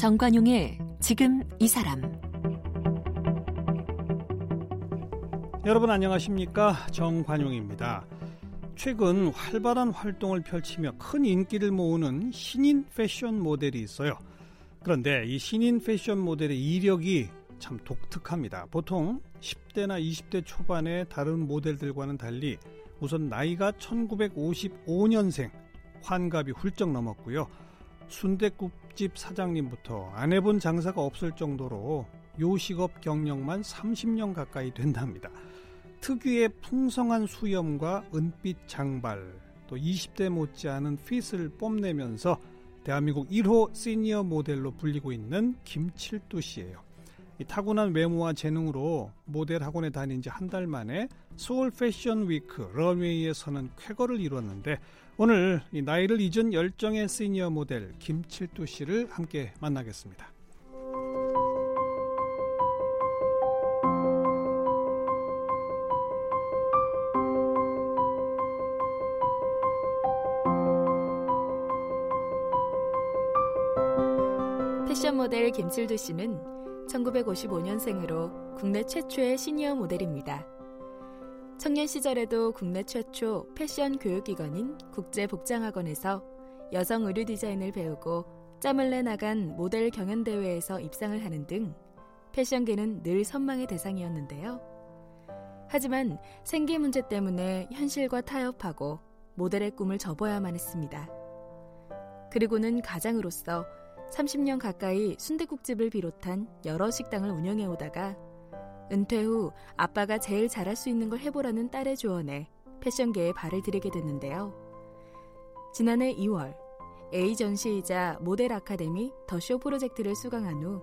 정관용의 지금 이 사람 여러분 안녕하십니까 정관용입니다. 최근 활발한 활동을 펼치며 큰 인기를 모으는 신인 패션 모델이 있어요. 그런데 이 신인 패션 모델의 이력이 참 독특합니다. 보통 10대나 20대 초반의 다른 모델들과는 달리 우선 나이가 1955년생, 환갑이 훌쩍 넘었고요. 순대국 집 사장님부터 안 해본 장사가 없을 정도로 요식업 경력만 30년 가까이 된답니다. 특유의 풍성한 수염과 은빛 장발, 또 20대 못지않은 핏을 뽐내면서 대한민국 1호 시니어 모델로 불리고 있는 김칠두 씨예요. 타고난 외모와 재능으로 모델 학원에 다닌 지 한 달 만에 서울 패션 위크 런웨이에 서는 쾌거를 이뤘는데 오늘 나이를 잊은 열정의 시니어 모델 김칠두 씨를 함께 만나겠습니다. 패션 모델 김칠두 씨는 1955년생으로 국내 최초의 시니어 모델입니다. 청년 시절에도 국내 최초 패션 교육기관인 국제복장학원에서 여성 의류 디자인을 배우고 짬을 내 나간 모델 경연대회에서 입상을 하는 등 패션계는 늘 선망의 대상이었는데요. 하지만 생계 문제 때문에 현실과 타협하고 모델의 꿈을 접어야만 했습니다. 그리고는 가장으로서 30년 가까이 순대국집을 비롯한 여러 식당을 운영해 오다가 은퇴 후 아빠가 제일 잘할 수 있는 걸 해보라는 딸의 조언에 패션계에 발을 들이게 됐는데요. 지난해 2월 에이전시이자 모델 아카데미 더 쇼 프로젝트를 수강한 후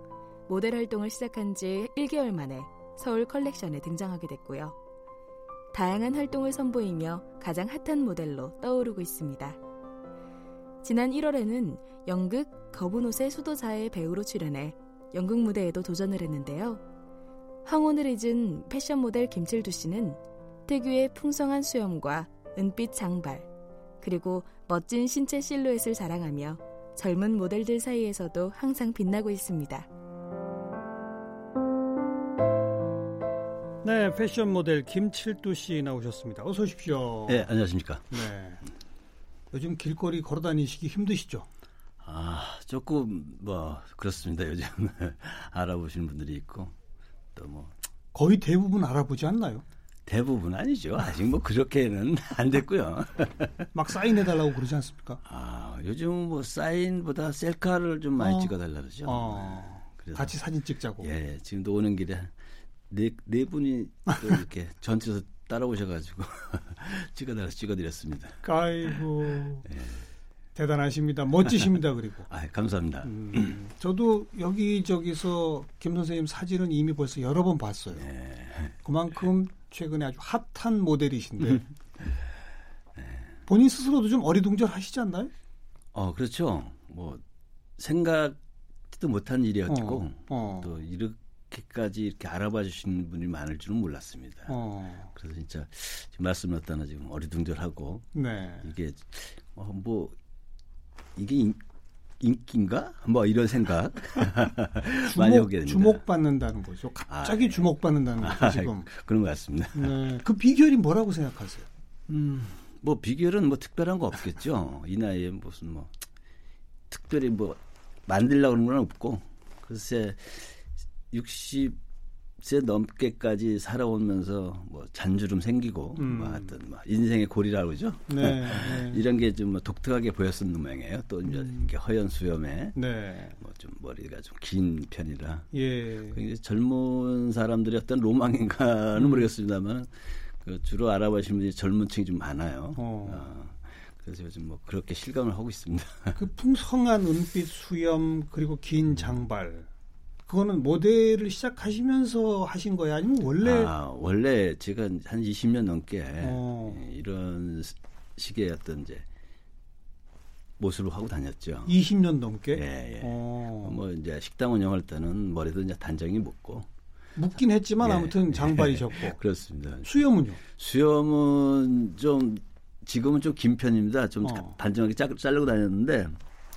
모델 활동을 시작한 지 1개월 만에 서울 컬렉션에 등장하게 됐고요. 다양한 활동을 선보이며 가장 핫한 모델로 떠오르고 있습니다. 지난 1월에는 연극 거분 옷의 수도자의 배우로 출연해 연극 무대에도 도전을 했는데요. 황혼을 잊은 패션 모델 김칠두 씨는 특유의 풍성한 수염과 은빛 장발, 그리고 멋진 신체 실루엣을 자랑하며 젊은 모델들 사이에서도 항상 빛나고 있습니다. 네, 패션 모델 김칠두 씨 나오셨습니다. 어서 오십시오. 네, 안녕하십니까. 네. 요즘 길거리 걸어 다니시기 힘드시죠? 아, 조금 뭐 그렇습니다. 요즘 알아보시는 분들이 있고 또 뭐 거의 대부분 알아보지 않나요? 대부분 아니죠. 아직 뭐 그렇게는 안 됐고요. 막 사인해 달라고 그러지 않습니까? 아, 요즘 뭐 사인보다 셀카를 좀 많이 어. 찍어 달라 그러죠. 어. 그래서 같이 사진 찍자고. 예, 지금도 오는 길에 네, 네 분이 또 이렇게 전체에서 따라오셔가지고 찍어달라 찍어드렸습니다. 아이고 예. 대단하십니다. 멋지십니다. 그리고 아, 감사합니다. 음, 저도 여기저기서 김 선생님 사진은 이미 벌써 여러 번 봤어요. 예. 그만큼 최근에 아주 핫한 모델이신데 음. 본인 스스로도 좀 어리둥절하시지 않나요? 어, 그렇죠. 뭐 생각지도 못한 일이었고 어, 어. 또 이렇게까지 이렇게 알아봐 주시는 분이 많을 줄은 몰랐습니다. 어, 그래서 진짜 지금 말씀하셨다나 지금 어리둥절하고 네. 이게 어, 뭐 이게 인, 인기인가? 뭐 이런 생각 많이 주목, 오게 됩니다. 주목받는다는 거죠. 갑자기 아, 네. 주목받는다는 거죠, 아, 지금. 그런 것 같습니다. 네. 그 비결이 뭐라고 생각하세요? 음, 뭐 비결은 뭐 특별한 거 없겠죠. 이 나이에 무슨 뭐 특별히 뭐 만들려고 그런 건 없고 글쎄 60 세 넘게까지 살아오면서 뭐 잔주름 생기고 음. 뭐 하여튼 뭐 인생의 고리라고 그러죠. 네. 네. 이런 게좀뭐 독특하게 보였었는 모양이에요. 또 이제 음. 이렇게 허연 수염에 네. 뭐좀 머리가 좀 긴 편이라 예. 굉장히 젊은 사람들의 어떤 로망인가는 음. 모르겠습니다만 그 주로 알아보시는 분이 젊은 층이 좀 많아요. 어. 어, 그래서 요즘 뭐 그렇게 실감을 하고 있습니다. 그 풍성한 은빛 수염 그리고 긴 장발 그거는 모델을 시작하시면서 하신 거예요? 아니면 원래 아, 원래 제가 한 20년 넘게 어. 이런 식의 어떤 이제 모습을 하고 다녔죠. 20년 넘게? 예, 예. 어. 뭐 이제 식당 운영할 때는 머리도 이제 단정히 묶고 묻긴 했지만 예. 아무튼 장발이셨고 그렇습니다. 수염은요? 수염은 좀 지금은 좀 긴 편입니다. 좀 어. 단정하게 짜, 자르고 다녔는데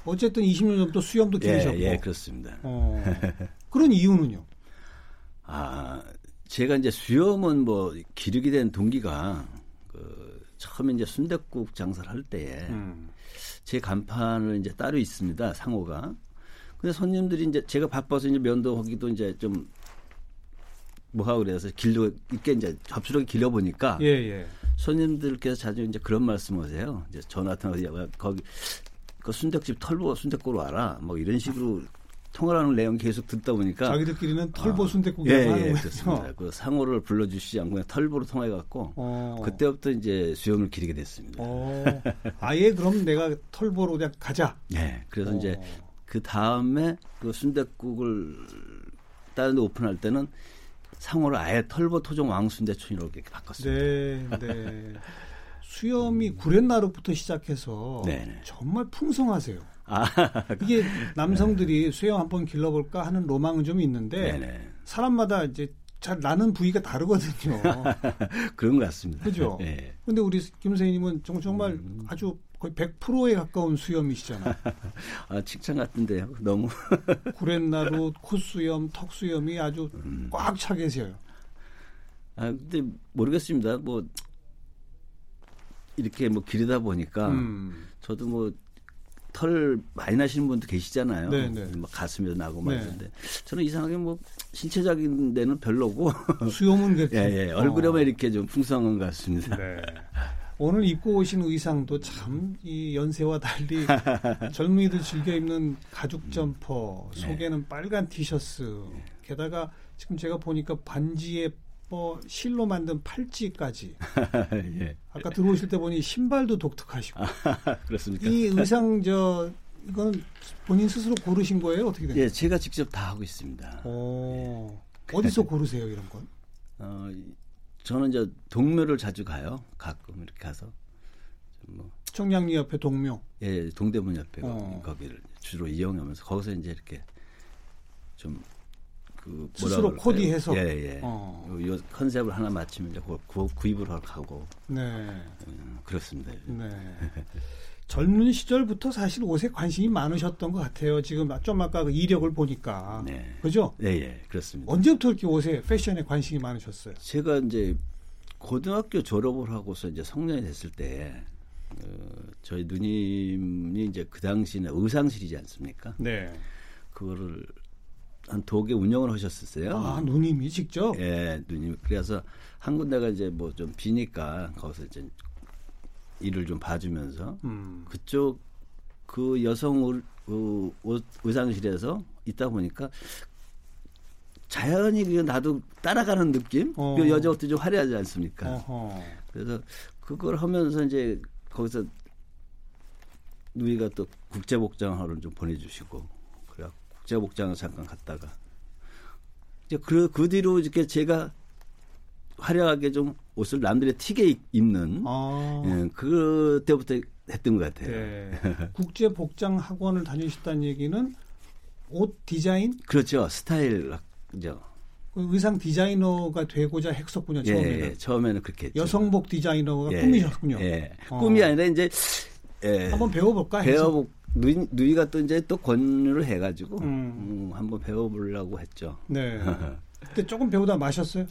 어쨌든 20년 정도 수염도 기르셨고. 예, 예, 그렇습니다. 어, 그런 이유는요? 아, 제가 이제 수염은 뭐 기르게 된 동기가 그 처음에 이제 순대국 장사를 할 때에 음. 제 간판을 이제 따로 있습니다. 상호가. 근데 손님들이 이제 제가 바빠서 이제 면도 하기도 이제 좀 뭐하고 그래서 길러 있게 이제 접수력이 길려 보니까 예, 예. 손님들께서 자주 이제 그런 말씀하세요. 이제 전화 통화서 거기 그 순대집 털보 순대국으로 와라. 뭐 이런 식으로 통화하는 내용 계속 듣다 보니까 자기들끼리는 털보 아, 순대국이라고 예, 예, 하는 그렇습니다. 거죠. 그 상호를 불러주시지 않고 그냥 털보로 통화해 갖고 어. 그때부터 이제 수염을 기르게 됐습니다. 어, 아예 그럼 내가 털보로 그냥 가자. 네, 그래서 어. 이제 그 다음에 그 순대국을 다른 데 오픈할 때는 상호를 아예 털보 토종 왕순대촌이라고 이렇게 바꿨습니다. 네, 네. 수염이 구렛나루부터 시작해서 네, 네. 정말 풍성하세요. 아, 이게 남성들이 수염 한번 길러볼까 하는 로망은 좀 있는데 네네. 사람마다 이제 잘 나는 부위가 다르거든요. 그런 것 같습니다. 그죠? 예. 근데 우리 김 선생님은 정- 정말 음. 아주 거의 100%에 가까운 수염이시잖아요. 아, 칭찬 같은데요. 너무. 구렛나루, 콧수염, 턱수염이 아주 음. 꽉차 계세요. 아, 근데 모르겠습니다. 뭐, 이렇게 뭐 기르다 보니까 음. 저도 뭐, 털 많이 나시는 분도 계시잖아요. 네네. 막 가슴에도 나고 네. 말인데 저는 이상하게 뭐 신체적인 데는 별로고 수염은 그렇게. 예, 예. 얼굴에만 어. 이렇게 좀 풍성한 것 같습니다. 네. 오늘 입고 오신 의상도 참 이 연세와 달리 젊은이들 즐겨 입는 가죽 점퍼, 네. 속에는 빨간 티셔츠, 게다가 지금 제가 보니까 반지에 뭐 실로 만든 팔찌까지. 예. 아까 들어오실 때 보니 신발도 독특하시고. 그렇습니까? 이 의상 저 이건 본인 스스로 고르신 거예요? 어떻게 돼요? 예, 제가 직접 다 하고 있습니다. 어, 어디서 고르세요 이런 건? 어, 이- 저는 이제 동묘를 자주 가요. 가끔 이렇게 가서 좀 뭐, 청량리 옆에 동묘. 예, 동대문 옆에 어. 거기, 를 주로 이용하면서 거기서 이제 이렇게 좀 그 스스로 코디해서? 예, 예. 어. 요, 요 컨셉을 하나 맞추면 이제 그 구, 구입을 하러 가고 네. 음, 그렇습니다. 네. 젊은 시절부터 사실 옷에 관심이 많으셨던 것 같아요. 지금 좀 아까 그 이력을 보니까. 네. 그죠? 예, 예, 그렇습니다. 언제부터 이렇게 옷에 패션에 관심이 많으셨어요? 제가 이제 고등학교 졸업을 하고서 이제 성년이 됐을 때 어, 저희 누님이 이제 그 당시는 의상실이지 않습니까? 네. 그거를 한 독에 운영을 하셨었어요. 아, 누님이 직접? 예, 누님. 그래서 한 군데가 이제 뭐 좀 비니까 거기서 이제 일을 좀 봐주면서 음. 그쪽 그 여성 의- 그옷 의상실에서 있다 보니까 자연히 그냥 나도 따라가는 느낌? 어. 그 여자 옷도 좀 화려하지 않습니까? 어허. 그래서 그걸 하면서 이제 거기서 누이가 또 국제복장하러 좀 보내주시고 그래 국제복장을 잠깐 갔다가 이제 그, 그 뒤로 이렇게 제가 화려하게 좀 옷을 남들의 튀게 입- 입는 아. 예, 그때부터 했던 것 같아요. 네. 국제 복장 학원을 다니셨다는 얘기는 옷 디자인, 그렇죠. 스타일 죠그 의상 디자이너가 되고자 했었군요. 예, 처음에는 예, 처음에는 그렇게 했죠. 여성복 디자이너가 예, 꿈이셨군요. 예. 어. 꿈이 아니라 이제 예, 한번 배워볼까. 배워보 누이, 누이가 또 이제 또 권유를 해가지고 음. 음, 한번 배워보려고 했죠. 네. 그때 조금 배우다 마셨어요?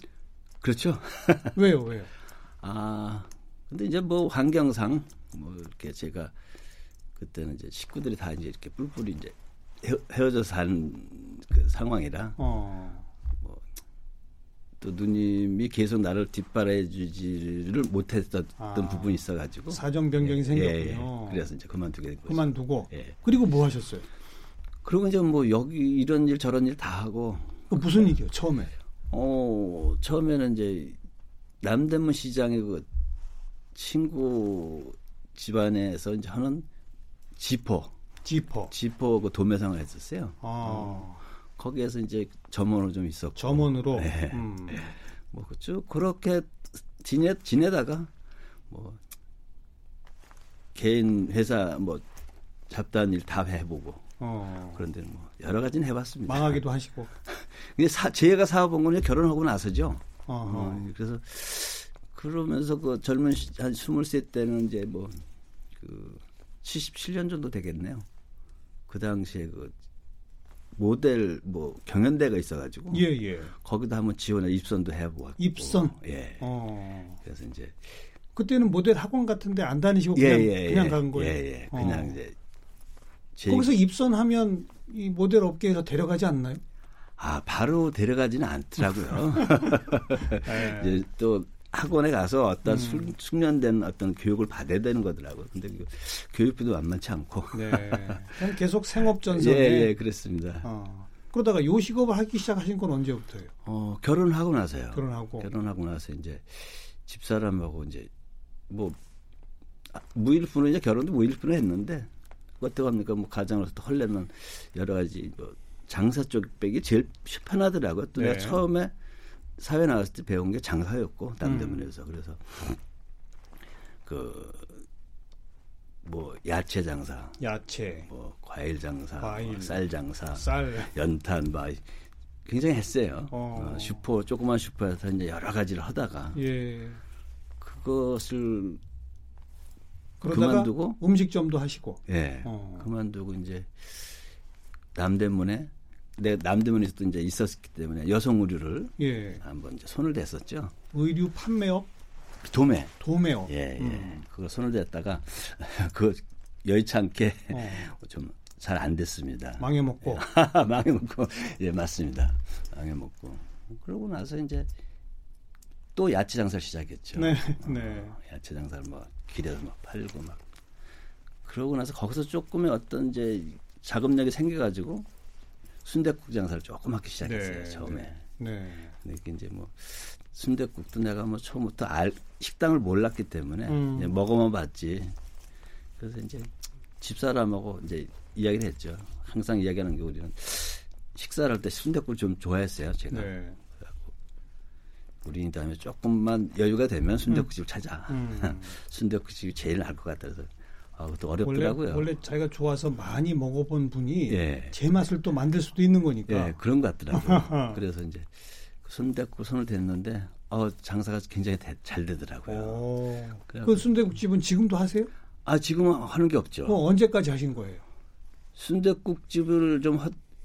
그렇죠. 왜요, 왜요? 아 근데 이제 뭐 환경상 뭐 이렇게 제가 그때는 이제 식구들이 다 이제 이렇게 뿔뿔이 이제 헤어, 헤어져 사는 그 상황이라 어. 또 누님이 계속 나를 뒷바라지를 못했던 아. 부분이 있어가지고 사정 변경이 예, 생겼군요. 예. 그래서 이제 그만두게 된 거죠. 그만두고. 예. 그리고 뭐 하셨어요? 그리고 이제 뭐 여기 이런 일 저런 일 다 하고 그 무슨 일이요? 처음에. 어 처음에는 이제 남대문 시장에 그 친구 집안에서 이제 하는 지퍼 지퍼. 지퍼 그 도매상을 했었어요. 아. 거기에서 이제 점원으로 좀 있었고 점원으로. 네. 음. 뭐쭉 그렇게 지내 지내다가 뭐 개인 회사 뭐 잡다한 일 다 해보고 어. 그런데 뭐 여러 가지는 해봤습니다. 망하기도 하시고. 근데 사, 제가 사업한 거는 결혼하고 나서죠. 어, 그래서 그러면서 그 젊은 시, 한 23세 때는 이제 뭐 그 77년 정도 되겠네요. 그 당시에 그 모델 뭐 경연대가 있어가지고 예, 예. 거기도 한번 지원해 입선도 해보고 입선? 예. 어. 그래서 이제 그때는 모델 학원 같은데 안 다니시고 예, 그냥 예, 그냥 예. 간 거예요. 예, 예. 그냥 어. 이제 제 거기서 입선하면 이 모델 업계에서 데려가지 않나요? 아 바로 데려가지는 않더라고요. 예. 이제 또 학원에 가서 어떤 음. 숙- 숙련된 어떤 교육을 받아야 되는 거더라고요. 근데 그 교육비도 만만치 않고. 네. 계속 생업 전선에. 예, 예, 그랬습니다. 어. 그러다가 요식업을 하기 시작하신 건 언제부터예요? 어, 결혼하고 나서요. 결혼하고. 결혼하고 나서 이제 집사람하고 이제 뭐 아, 무일푼은 이제 결혼도 무일푼을 했는데 어떻게 합니까? 뭐 가장으로서 또 헐레는 여러 가지 뭐 장사 쪽 백이 제일 편하더라고요. 또 네. 내가 처음에 사회 나왔을 때 배운 게 장사였고 음. 남대문에서 그래서 그 뭐 야채 장사, 야채, 뭐 과일 장사, 과일. 뭐 쌀 장사, 쌀. 연탄 뭐 굉장히 했어요. 어. 어, 슈퍼 조그만 슈퍼에서 이제 여러 가지를 하다가 예. 그것을 그만두고 음식점도 하시고. 예 어. 그만두고 이제 남대문에 내 남대문에서도 이제 있었기 때문에 여성 의류를 예. 한번 이제 손을 댔었죠. 의류 판매업, 도매 도매업. 예 예. 음. 그거 손을 댔다가 그 여의치 않게 어. 좀잘 안 됐습니다. 망해 먹고. 망해먹고 예 맞습니다. 망해먹고 그러고 나서 이제 또 야채 장사를 시작했죠. 네. 어, 네. 야채 장사를 뭐 길에서 막 팔고 막 그러고 나서 거기서 조금의 어떤 이제 자금력이 생겨가지고 순대국 장사를 조금 하기 시작했어요 네, 처음에. 네. 근데 이게 이제 뭐 순대국도 내가 뭐 처음부터 알 식당을 몰랐기 때문에 음. 먹어만 봤지. 그래서 이제 집사람하고 이제 이야기를 했죠. 항상 이야기하는 게 우리는 식사를 할 때 순대국을 좀 좋아했어요. 제가. 네. 우리 다음에 조금만 여유가 되면 순대국집을 찾아. 음. 순대국집이 제일 나을 것. 그래서 아, 그것도 원래, 어렵더라고요. 원래 자기가 좋아서 많이 먹어본 분이 예. 제 맛을 또 만들 수도 있는 거니까. 예, 그런 것 같더라고요. 그래서 이제 그 순대국 손을 댔는데 어, 장사가 굉장히 대- 잘 되더라고요. 오. 그래갖고- 그 순대국 집은 지금도 하세요? 아, 지금은 하는 게 없죠. 그 언제까지 하신 거예요? 순대국 집을 좀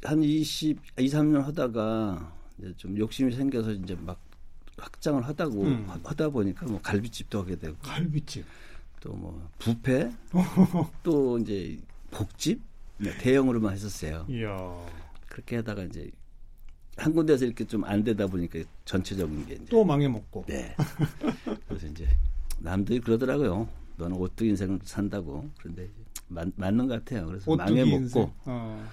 한 20, 2, 3년 하다가 이제 좀 욕심이 생겨서 이제 막 확장을 하다고 음. 하- 하다 보니까 뭐 갈비집도 하게 되고 갈비집. 또 뭐 부페 또 이제 복집 네, 대형으로만 했었어요. 이야. 그렇게 하다가 이제 한 군데서 이렇게 좀 안 되다 보니까 전체적인 게 이제 또 망해 먹고. 네. 그래서 이제 남들이 그러더라고요. 너는 오뚜기 인생을 산다고. 그런데 맞, 맞는 것 같아요. 그래서 오뚜기 망해 인생. 먹고 어.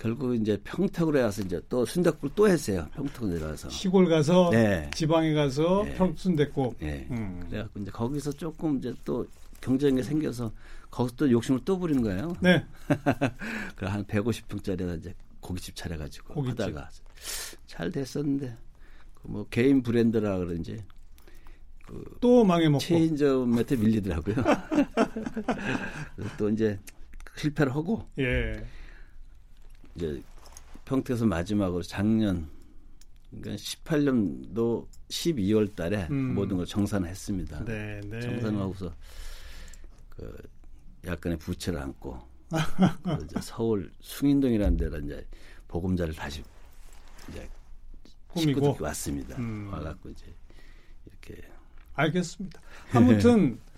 결국 이제 평택으로 와서 이제 또 순대국을 또 했어요. 평택으로 내려와서. 시골 가서 네. 지방에 가서 네. 평순대국. 예. 음. 그래갖고 이제 거기서 조금 이제 또 경쟁이 생겨서 거기서 또 욕심을 또 부린 거예요. 네. 그래 한 150평짜리에다 이제 고깃집 차려가지고 고깃집. 하다가 잘 됐었는데 그 뭐 개인 브랜드라 그런지 그 또 망해 먹고. 체인점한테 밀리더라고요. 또 이제 실패를 하고 예. 이제 평택에서 마지막으로 작년 그러니까 18년도 12월 달에 음. 모든 걸 정산했습니다. 네, 네. 정산하고서 그 약간의 부채를 안고 이제 서울 숭인동이라는 데로 이제 보금자를 다시 이제 꾸미고. 왔습니다. 음. 와갖고 이제 이렇게 알겠습니다. 아무튼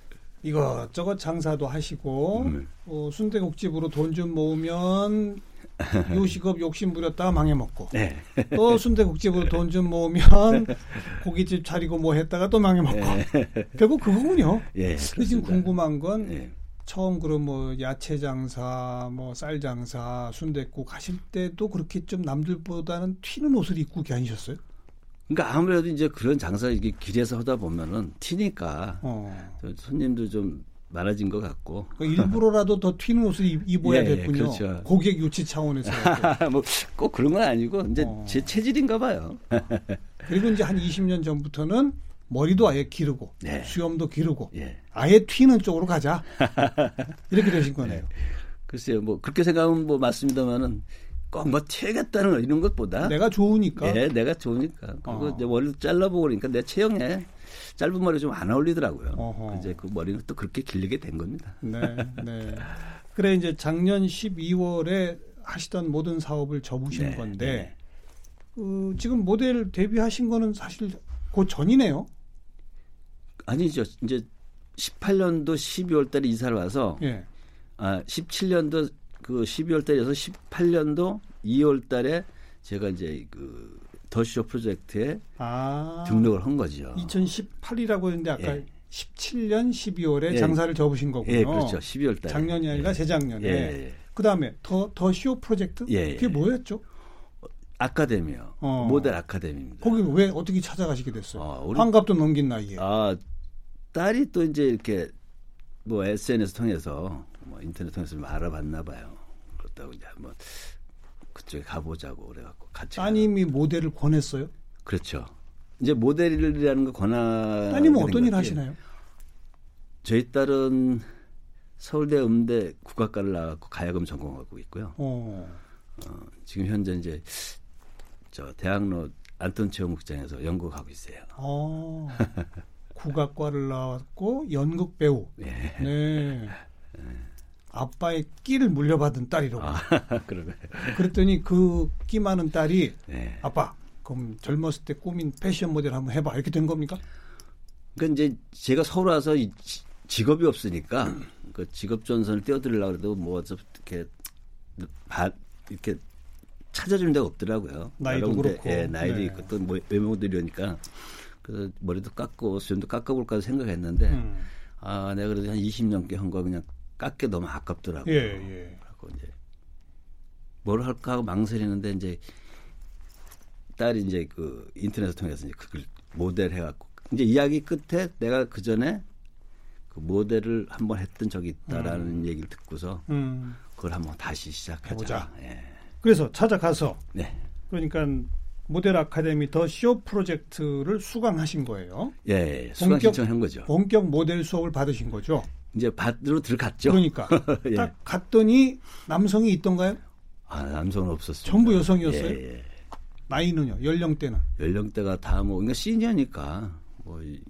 이것저것 장사도 하시고 음. 어, 순대국집으로 돈 좀 모으면 요식업 욕심 부렸다가 망해 먹고 네. 또 순대국집으로 돈 좀 모으면 고깃집 차리고 뭐 했다가 또 망해 먹고 결국 그거군요. 예. 근데 지금. 궁금한 건 예. 처음 그런 뭐 야채 장사, 뭐 쌀 장사, 순대국 하실 때도 그렇게 좀 남들보다는 튀는 옷을 입고 다니셨어요? 그러니까 아무래도 이제 그런 장사 이게 길에서 하다 보면은 튀니까 어. 저 손님도 좀 많아진 것 같고 그 일부러라도 더 튀는 옷을 입- 입어야 예, 예. 그렇죠. 고객 유치 차원에서. 뭐 꼭 그런 건 아니고 이제 어. 제 체질인가 봐요. 그리고 이제 한 20년 전부터는 머리도 아예 기르고 네. 수염도 기르고 예. 아예 튀는 쪽으로 가자. 이렇게 되신 거네요. 글쎄요, 뭐 그렇게 생각하면 뭐 맞습니다만은 꼭뭐 튀겠다는 이런 것보다 내가 좋으니까. 예, 내가 좋으니까 그리고 어. 이제 머리를 잘라보고 그러니까 내 체형에 짧은 머리 좀 안 어울리더라고요. 어허. 이제 그 머리는 또 그렇게 길리게 된 겁니다. 네, 네. 그래 이제 작년 12월에 하시던 모든 사업을 접으신 네, 건데 어, 지금 모델 데뷔하신 거는 사실 그 전이네요. 아니죠. 이제 18년도 12월 달에 이사를 와서 예. 아 17년도 그 12월 달에서 18년도 2월 달에 제가 이제 그 더쇼 프로젝트에 아. 등록을 한 거죠. 2018이라고 했는데 아까 예. 17년 12월에 예. 장사를 접으신 거군요. 예, 그렇죠. 12월 달에. 작년이 아니라 예. 재작년에. 예, 예. 그다음에 더 더쇼 프로젝트 예, 예. 그게 뭐였죠? 아카데미요. 어. 모델 아카데미입니다. 거기 왜 어떻게 찾아가시게 됐어요? 어, 우리- 환갑도 넘긴 나이에. 아 딸이 또 이제 이렇게 뭐 SNS 통해서 뭐 인터넷 통해서 좀 알아봤나 봐요. 그렇다고 이제 한번 그쪽에 가보자고 그래갖고 같이. 따님이 모델을 권했어요? 가- 그렇죠. 이제 모델이라는 거 권하. 따님은 어떤 일 하시나요? 저희 딸은 서울대 음대 국악과를 나왔고 가야금 전공하고 있고요. 어. 어, 지금 현재 이제 저 대학로 안톤 체험극장에서 연구하고 있어요. 어. 국악과를 나왔고 연극 배우. 예. 네. 아빠의 끼를 물려받은 딸이라고. 아, 그러네. 그랬더니 그 끼 많은 딸이 네. 아빠 그럼 젊었을 때 꾸민 패션 모델 한번 해봐 이렇게 된 겁니까? 그러니까 이제 제가 서울 와서 직업이 없으니까 그 직업 전선을 떼어드리려고 해도 뭐 어떻게 바, 이렇게 찾아주는 데가 없더라고요. 나이도 그렇고. 예, 나이도 네. 있고 또 뭐- 외모도 이러니까 그래서 머리도 깎고 수염도 깎아볼까 생각했는데 음. 아 내가 그래도 한 20년께 한 거 그냥 깎게 너무 아깝더라고요. 예, 예. 그래갖고 이제 뭘 할까 하고 망설이는데 이제 딸이 이제 그 인터넷을 통해서 이제 그걸 모델 해갖고 이제 이야기 끝에 내가 그 전에 그 모델을 한번 했던 적이 있다라는 얘기를 듣고서 음. 그걸 한번 다시 시작하자. 해보자. 예. 그래서 찾아가서 네. 그러니까 모델 아카데미 더 쇼 프로젝트를 수강하신 거예요. 예, 예. 수강 본격- 신청한 거죠. 본격 모델 수업을 받으신 거죠. 이제 밭으로 들어갔죠. 그러니까 예. 딱 갔더니 남성이 있던가요? 아, 남성은 없었어요. 전부 여성이었어요? 예, 예. 나이는요? 연령대는? 연령대가 다 뭐, 그러니까 시니어니까 뭐, 이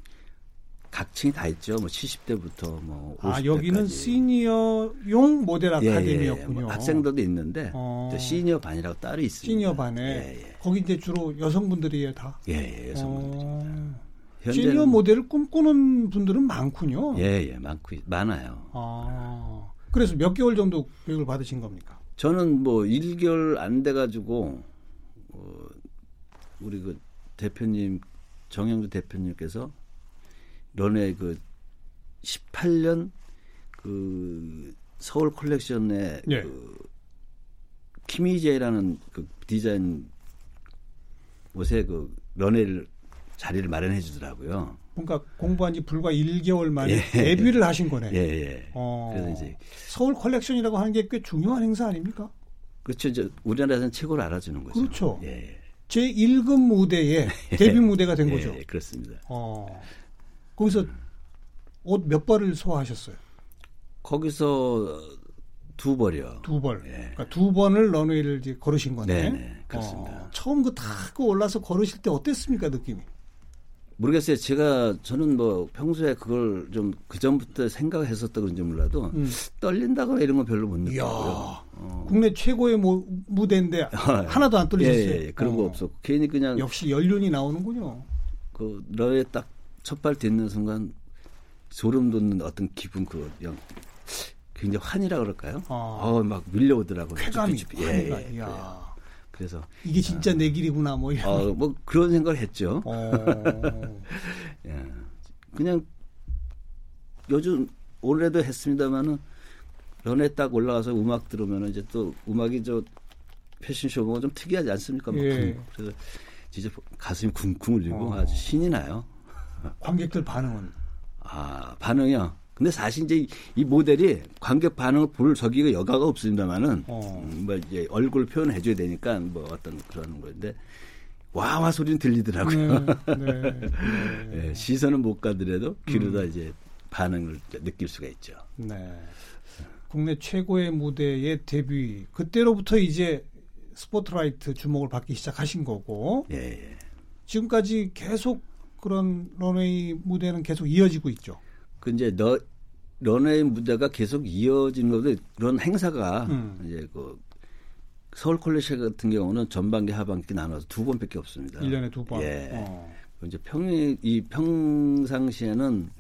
각층이 다 있죠. 뭐 70대부터 뭐 50대까지. 아 여기는 시니어용 모델 예, 예, 아카데미였군요. 뭐 학생들도 있는데 어. 또 시니어 반이라고 따로 있습니다. 시니어 반에 예, 예. 거기 이제 주로 여성분들이에요 다. 예, 예, 여성분들. 어. 시니어 모델을 꿈꾸는 분들은 많군요. 예, 예, 많고 많아요. 아, 그래서 몇 개월 정도 교육을 받으신 겁니까? 저는 뭐 1개월 안 돼 가지고 어, 우리 그 대표님 정영주 대표님께서 런의 그 18년 그 서울 컬렉션의 예. 그 키미제라는 그 디자인 옷에 그 런웨이를 자리를 마련해 주더라고요. 그러니까 공부한 지 불과 1개월 만에 예. 데뷔를 하신 거네. 예, 예. 어, 그래서 이제 서울 컬렉션이라고 하는 게 꽤 중요한 행사 아닙니까? 그렇죠. 이제 우리나라에서는 최고로 알아주는 거죠. 그렇죠. 예, 예. 제 1급 무대에 데뷔 무대가 된 예, 거죠. 예, 그렇습니다. 어, 거기서 옷 몇 벌을 소화하셨어요? 거기서 두 벌이요. 두 벌. 예. 그러니까 두 번을 런웨이를 이제 걸으신 거네. 네, 네, 그렇습니다. 어, 처음 그 타고 올라서 걸으실 때 어땠습니까 느낌이? 모르겠어요. 제가 저는 뭐 평소에 그걸 좀 그 전부터 생각했었다 그런지 몰라도 음. 떨린다거나 이런 건 별로 못 느끼고요. 어. 국내 최고의 모, 무대인데 하나도 안 예, 떨리셨어요. 예, 예. 그런 거 어. 없었고 괜히 그냥 역시 연륜이 나오는군요. 그 너의 딱 첫발 딛는 순간 소름 돋는 어떤 기분 그 그냥 굉장히 환이라 그럴까요? 아. 어, 막 밀려오더라고요. 쾌감이. 환희가. 예, 예. 그래서 이게 진짜 내 길이구나 뭐 이런. 어, 뭐 그런 생각을 했죠. 어. 예. 그냥 요즘 올해도 했습니다마는 런에 딱 올라가서 음악 들으면 이제 또 음악이 저 패션쇼 보면 좀 특이하지 않습니까? 막 예. 쿵. 그래서 진짜 가슴이 쿵쿵 울리고 어. 아주 신이 나요. 관객들 반응은 아 반응이요. 근데 사실 이제 이- 이 모델이 관객 반응을 볼 저기가 여가가 없습니다만은 어. 음, 뭐 이제 얼굴 표현해 줘야 되니까 뭐 어떤 그런 건데 와와 소리는 들리더라고요. 네, 네, 네. 예, 시선은 못 가더라도 귀로다 음. 이제 반응을 느낄 수가 있죠. 네. 국내 최고의 무대의 데뷔 그때로부터 이제 스포트라이트 주목을 받기 시작하신 거고 예, 예. 지금까지 계속 그런 런웨이 무대는 계속 이어지고 있죠. 그 이제 너 런웨이 무대가 계속 이어지는 것도 그런 행사가 음. 이제 그 서울 콜레지 같은 경우는 전반기 하반기 나눠서 두 번밖에 없습니다. 1년에 두 번. 예. 어. 이제 평이 이 평상시에는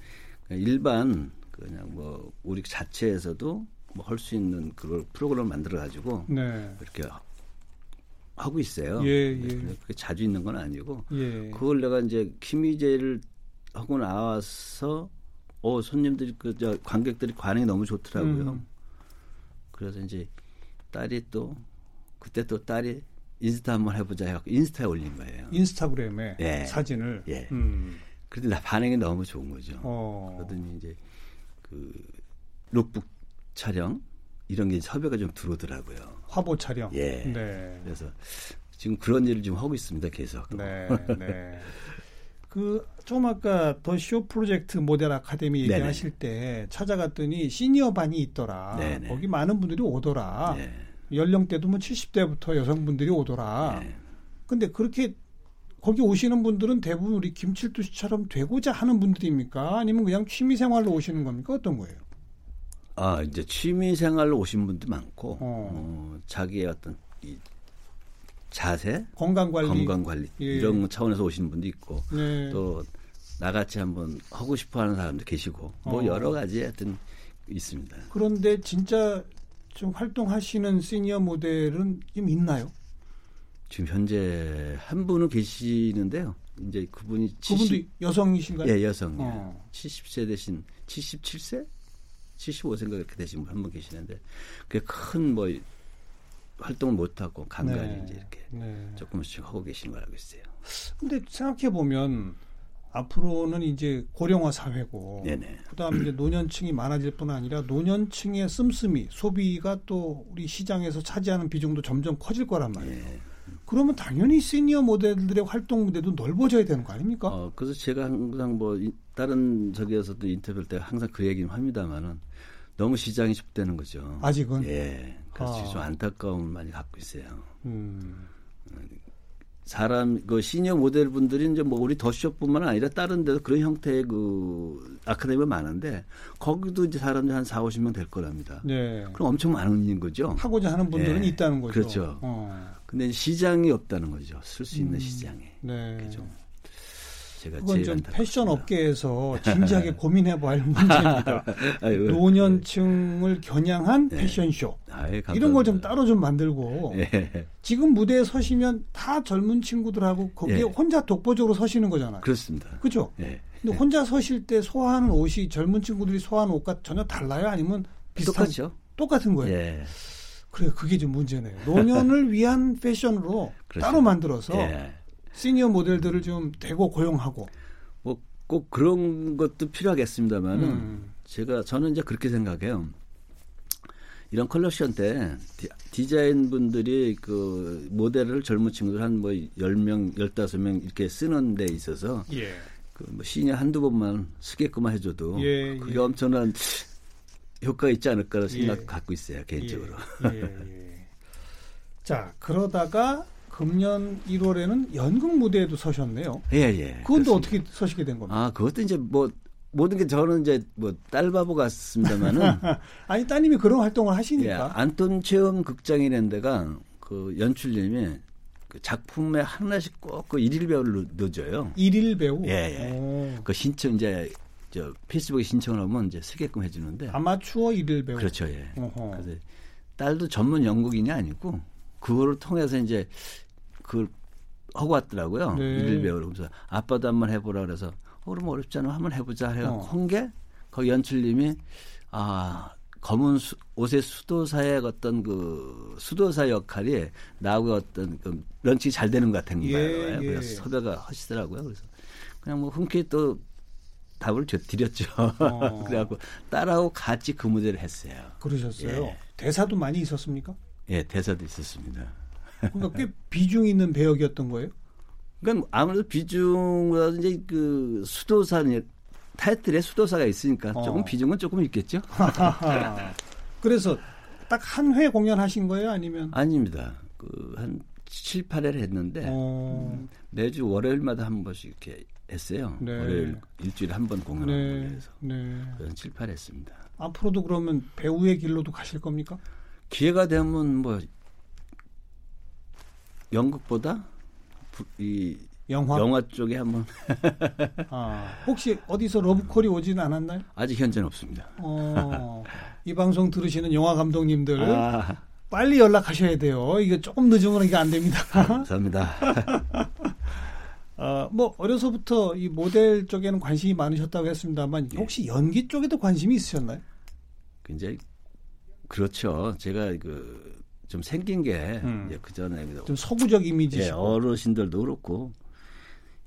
일반 그냥 뭐 우리 자체에서도 뭐 할 수 있는 그걸 프로그램을 만들어 가지고 네. 이렇게 하- 하고 있어요. 예, 네, 예. 그게 자주 있는 건 아니고 예. 그걸 내가 이제 키미제를 하고 나와서 어 손님들이 그 저 관객들이 반응이 너무 좋더라고요. 음. 그래서 이제 딸이 또 그때 또 딸이 인스타 한번 해보자 해갖고 인스타에 올린 거예요. 인스타그램에 예. 사진을. 예. 음. 그런데 나 반응이 너무 좋은 거죠. 어. 그러더니 이제 그 룩북 촬영 이런 게 섭외가 좀 들어오더라고요. 화보 촬영. 예. 네. 그래서 지금 그런 일을 좀 하고 있습니다. 계속. 네, 네. 그, 좀 아까 더 쇼 프로젝트 모델 아카데미. 얘기하실 때 찾아갔더니 시니어 반이 있더라. 네네. 거기 많은 분들이 오더라. 네. 연령대도 뭐 70대부터 여성분들이 오더라. 네. 근데 그렇게 거기 오시는 분들은 대부분 우리 김칠두 씨처럼 되고자 하는 분들입니까? 아니면 그냥 취미 생활로 오시는 겁니까? 어떤 거예요? 아 이제 취미 생활로 오신 분도 많고 어. 어, 자기의 어떤 이 자세, 건강 관리. 건강 관리 예. 이런 차원에서 오시는 분도 있고 네. 또 나같이 한번 하고 싶어하는 사람도 계시고 뭐 어. 여러 가지 하여튼 있습니다. 그런데 진짜 좀 활동하시는 시니어 모델은 좀 있나요? 지금 현재 한 분은 계시는데요. 이제 그분이 그분도 70, 여성이신가요? 예 여성 어. 70세 대신 77세, 75세인가 그렇게 되신 분 한 분 계시는데 그게 큰 뭐 활동을 못 하고 간간히 네. 이제 이렇게 네. 조금씩 하고 계시는 걸 알고 있어요. 근데 생각해 보면 앞으로는 이제 고령화 사회고 네네. 그다음에 이제 노년층이 많아질 뿐 아니라 노년층의 씀씀이 소비가 또 우리 시장에서 차지하는 비중도 점점 커질 거란 말이에요. 예. 그러면 당연히 시니어 모델들의 활동 무대도 넓어져야 되는 거 아닙니까? 어, 그래서 제가 항상 뭐 이- 다른 저기에서도 인터뷰할 때 항상 그 얘기는 합니다만은 너무 시장이 좁다는 거죠. 아직은. 예. 그래서 아. 좀 안타까움을 많이 갖고 있어요. 음. 사람 그 시니어 모델 분들이 이제 뭐 우리 더쇼뿐만 아니라 다른 데도 그런 형태의 그 아카데미가 많은데 거기도 이제 사람들이 한 4, 50명 될 거랍니다. 네. 그럼 엄청 많은 거죠. 하고자 하는 분들은 예. 있다는 거죠. 그렇죠. 어. 근데 시장이 없다는 거죠. 쓸 수 있는 음. 시장이. 네. 좀 제가 그건 좀. 패션 업계에서 진지하게 고민해봐야 할 문제입니다. 아이고. 노년층을 겨냥한 네. 패션쇼. 아이, 이런 걸 좀. 따로 좀 만들고 예. 지금 무대에 서시면 다 젊은 친구들하고 거기에 예. 혼자 독보적으로 서시는 거잖아요. 그렇습니다. 그죠? 예. 근데 혼자 서실 때 소화하는 옷이 젊은 친구들이 소화하는 옷과 전혀 달라요? 아니면 비슷한 똑같죠. 똑같은 거예요? 예. 그래 그게 좀 문제네요. 노년을 위한 패션으로 그렇죠. 따로 만들어서 예. 시니어 모델들을 좀 대고 고용하고 뭐 꼭 그런 것도 필요하겠습니다만은 음. 제가 저는 이제 그렇게 생각해요. 이런 컬렉션 때 디, 디자인 분들이 그 모델을 젊은 친구들 한 뭐 10명, 15명 이렇게 쓰는 데 있어서 예. 그뭐 시니어 한두 분만 쓰게끔만 해줘도 예, 그게 예. 엄청난 효과가 있지 않을까 생각 예. 갖고 있어요 개인적으로. 예, 예, 예. 자 그러다가 금년 1월에는 연극 무대에도 서셨네요. 예, 예. 그건 또. 어떻게 서시게 된 겁니까? 아, 그것도 이제 뭐 모든 게 저는 이제 뭐 딸바보 같습니다만은 아니 따님이 그런 활동을 예, 하시니까. 안톤 체험 극장이라는 데가 그 연출님이 그 작품에 하나씩 꼭 그 일일 배우를 넣- 넣어줘요. 일일 배우. 예, 예. 오. 그 신청 이제 저 페이스북에 신청을 하면 이제 쓰게끔 해주는데 아마추어 일일 배우. 그렇죠, 예. 어허. 그래서 딸도 전문 연극인이 아니고 그거를 통해서 이제 그걸 하고 왔더라고요. 네. 일일 배우로 그래서 아빠도 한번 해보라 그래서 어, 그럼 어렵잖아 한번 해보자 해갖고 어. 한 게 거기 연출님이 아 검은 수, 옷의 수도사의 어떤 그 수도사 역할이 나하고 어떤 그 matching이 잘 되는 것 같은 예, 거예요. 예. 그래서 섭외가 하시더라고요. 그래서 그냥 뭐 흔쾌히 또 답을 줘- 드렸죠. 어. 그래갖고 딸하고 같이 그 무대를 했어요. 그러셨어요. 예. 대사도 많이 있었습니까? 예, 대사도 있었습니다. 그러니까 꽤 비중 있는 배역이었던 거예요. 그러니까 아무래도 비중보다 이제 그 수도사 타이틀에 수도사가 있으니까 어. 조금 비중은 조금 있겠죠? 그래서 딱 한 회 공연하신 거예요? 아니면? 아닙니다. 그 한 7, 8회를 했는데 어, 매주 월요일마다 한 번씩 이렇게 했어요. 네. 월요일 일주일에 한 번 공연하는 네. 해서 네. 그런 7, 8 했습니다. 앞으로도 그러면 배우의 길로도 가실 겁니까? 기회가 되면 뭐 연극보다 부- 이 영화. 영화 쪽에 한번 아, 혹시 어디서 러브콜이 오진 않았나요? 아직 현재는 없습니다. 어, 이 방송 들으시는 영화 감독님들 아, 빨리 연락하셔야 돼요. 이게 조금 늦으면 이게 안 됩니다. 감사합니다. 어, 뭐 어려서부터 이 모델 쪽에는 관심이 많으셨다고 했습니다만 예. 혹시 연기 쪽에도 관심이 있으셨나요? 이제 그렇죠. 제가 그 좀 생긴 게 음. 이제 그 전에 좀 서구적 예, 이미지시고. 어르신들도 그렇고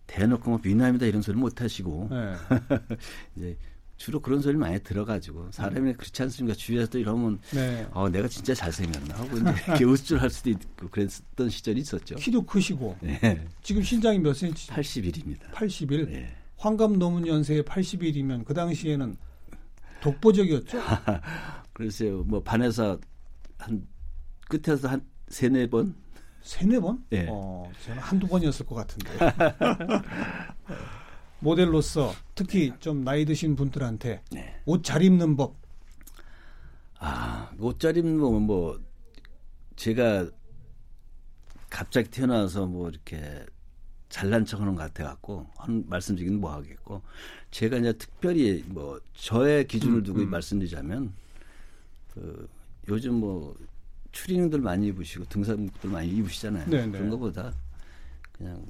대놓고 뭐 미남이다 이런 소리 못 하시고 네. 이제 주로 그런 소리 많이 들어가지고 사람이 그렇지 않습니까? 주위에서 이러면 네. 어 내가 진짜 잘생겼나 하고 이제 개우스할 수도 있고 그랬던 시절이 있었죠. 키도 크시고 네, 지금 신장이 몇 센치? 80일입니다. 81. 예. 환갑 넘은 연세에 81이면 그 당시에는 독보적이었죠. 글쎄요, 뭐 반에서 한 끝에서 한 세네 번 세네 번? 예. 어, 저는 한두 번이었을 것 같은데. 모델로서 특히 좀 나이 드신 분들한테 네. 옷잘 입는 법. 아, 옷 잘 입는 거뭐 제가 갑자기 태어나서 뭐 이렇게 잘난 척하는 것 같아 갖고 한 말씀드리긴 뭐 하겠고 제가 이제 특별히 뭐 저의 기준을 두고 음. 말씀드리자면 그 요즘 뭐 추리닝들 많이 입으시고 등산복들 많이 입으시잖아요. 네, 네. 그런 것보다 그냥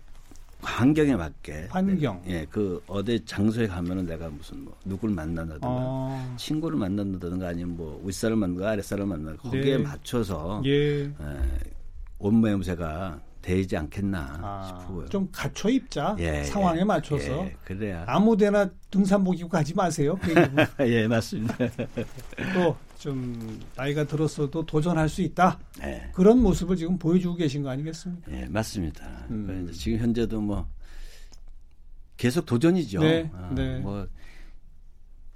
환경에 맞게 환경. 예, 그 어디 장소에 가면은 내가 무슨 뭐 누구를 만난다든가 어, 친구를 만난다든가 아니면 뭐 윗사람 만나고 아랫사람 만나고 거기에 네. 맞춰서 예. 에, 옷 모양새가 되지 않겠나 아, 싶고요. 좀 갖춰 입자. 예, 상황에 예, 맞춰서. 예, 그래야 아무데나 등산복 입고 가지 마세요. 그. 예 맞습니다. 또 좀 나이가 들었어도 도전할 수 있다. 예, 그런 모습을 지금 보여주고 계신 거 아니겠습니까? 예 맞습니다. 음. 이제 지금 현재도 뭐 계속 도전이죠. 네, 아, 네. 뭐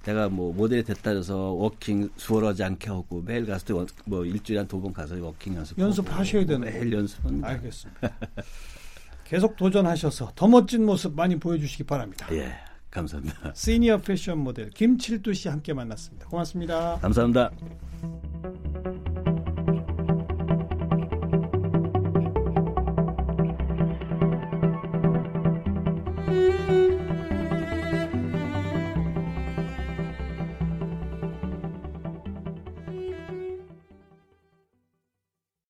내가 뭐 모델이 됐다 해서 walking 수월하지 않게 하고 매일 가서 또 뭐 일주일에 한 두 번 가서 walking 연습 연습하셔야 되는 매일 연습은 알겠습니다. 계속 도전하셔서 더 멋진 모습 많이 보여주시기 바랍니다. 예 감사합니다. 시니어 패션 모델 김칠두 씨 함께 만났습니다. 고맙습니다. 감사합니다.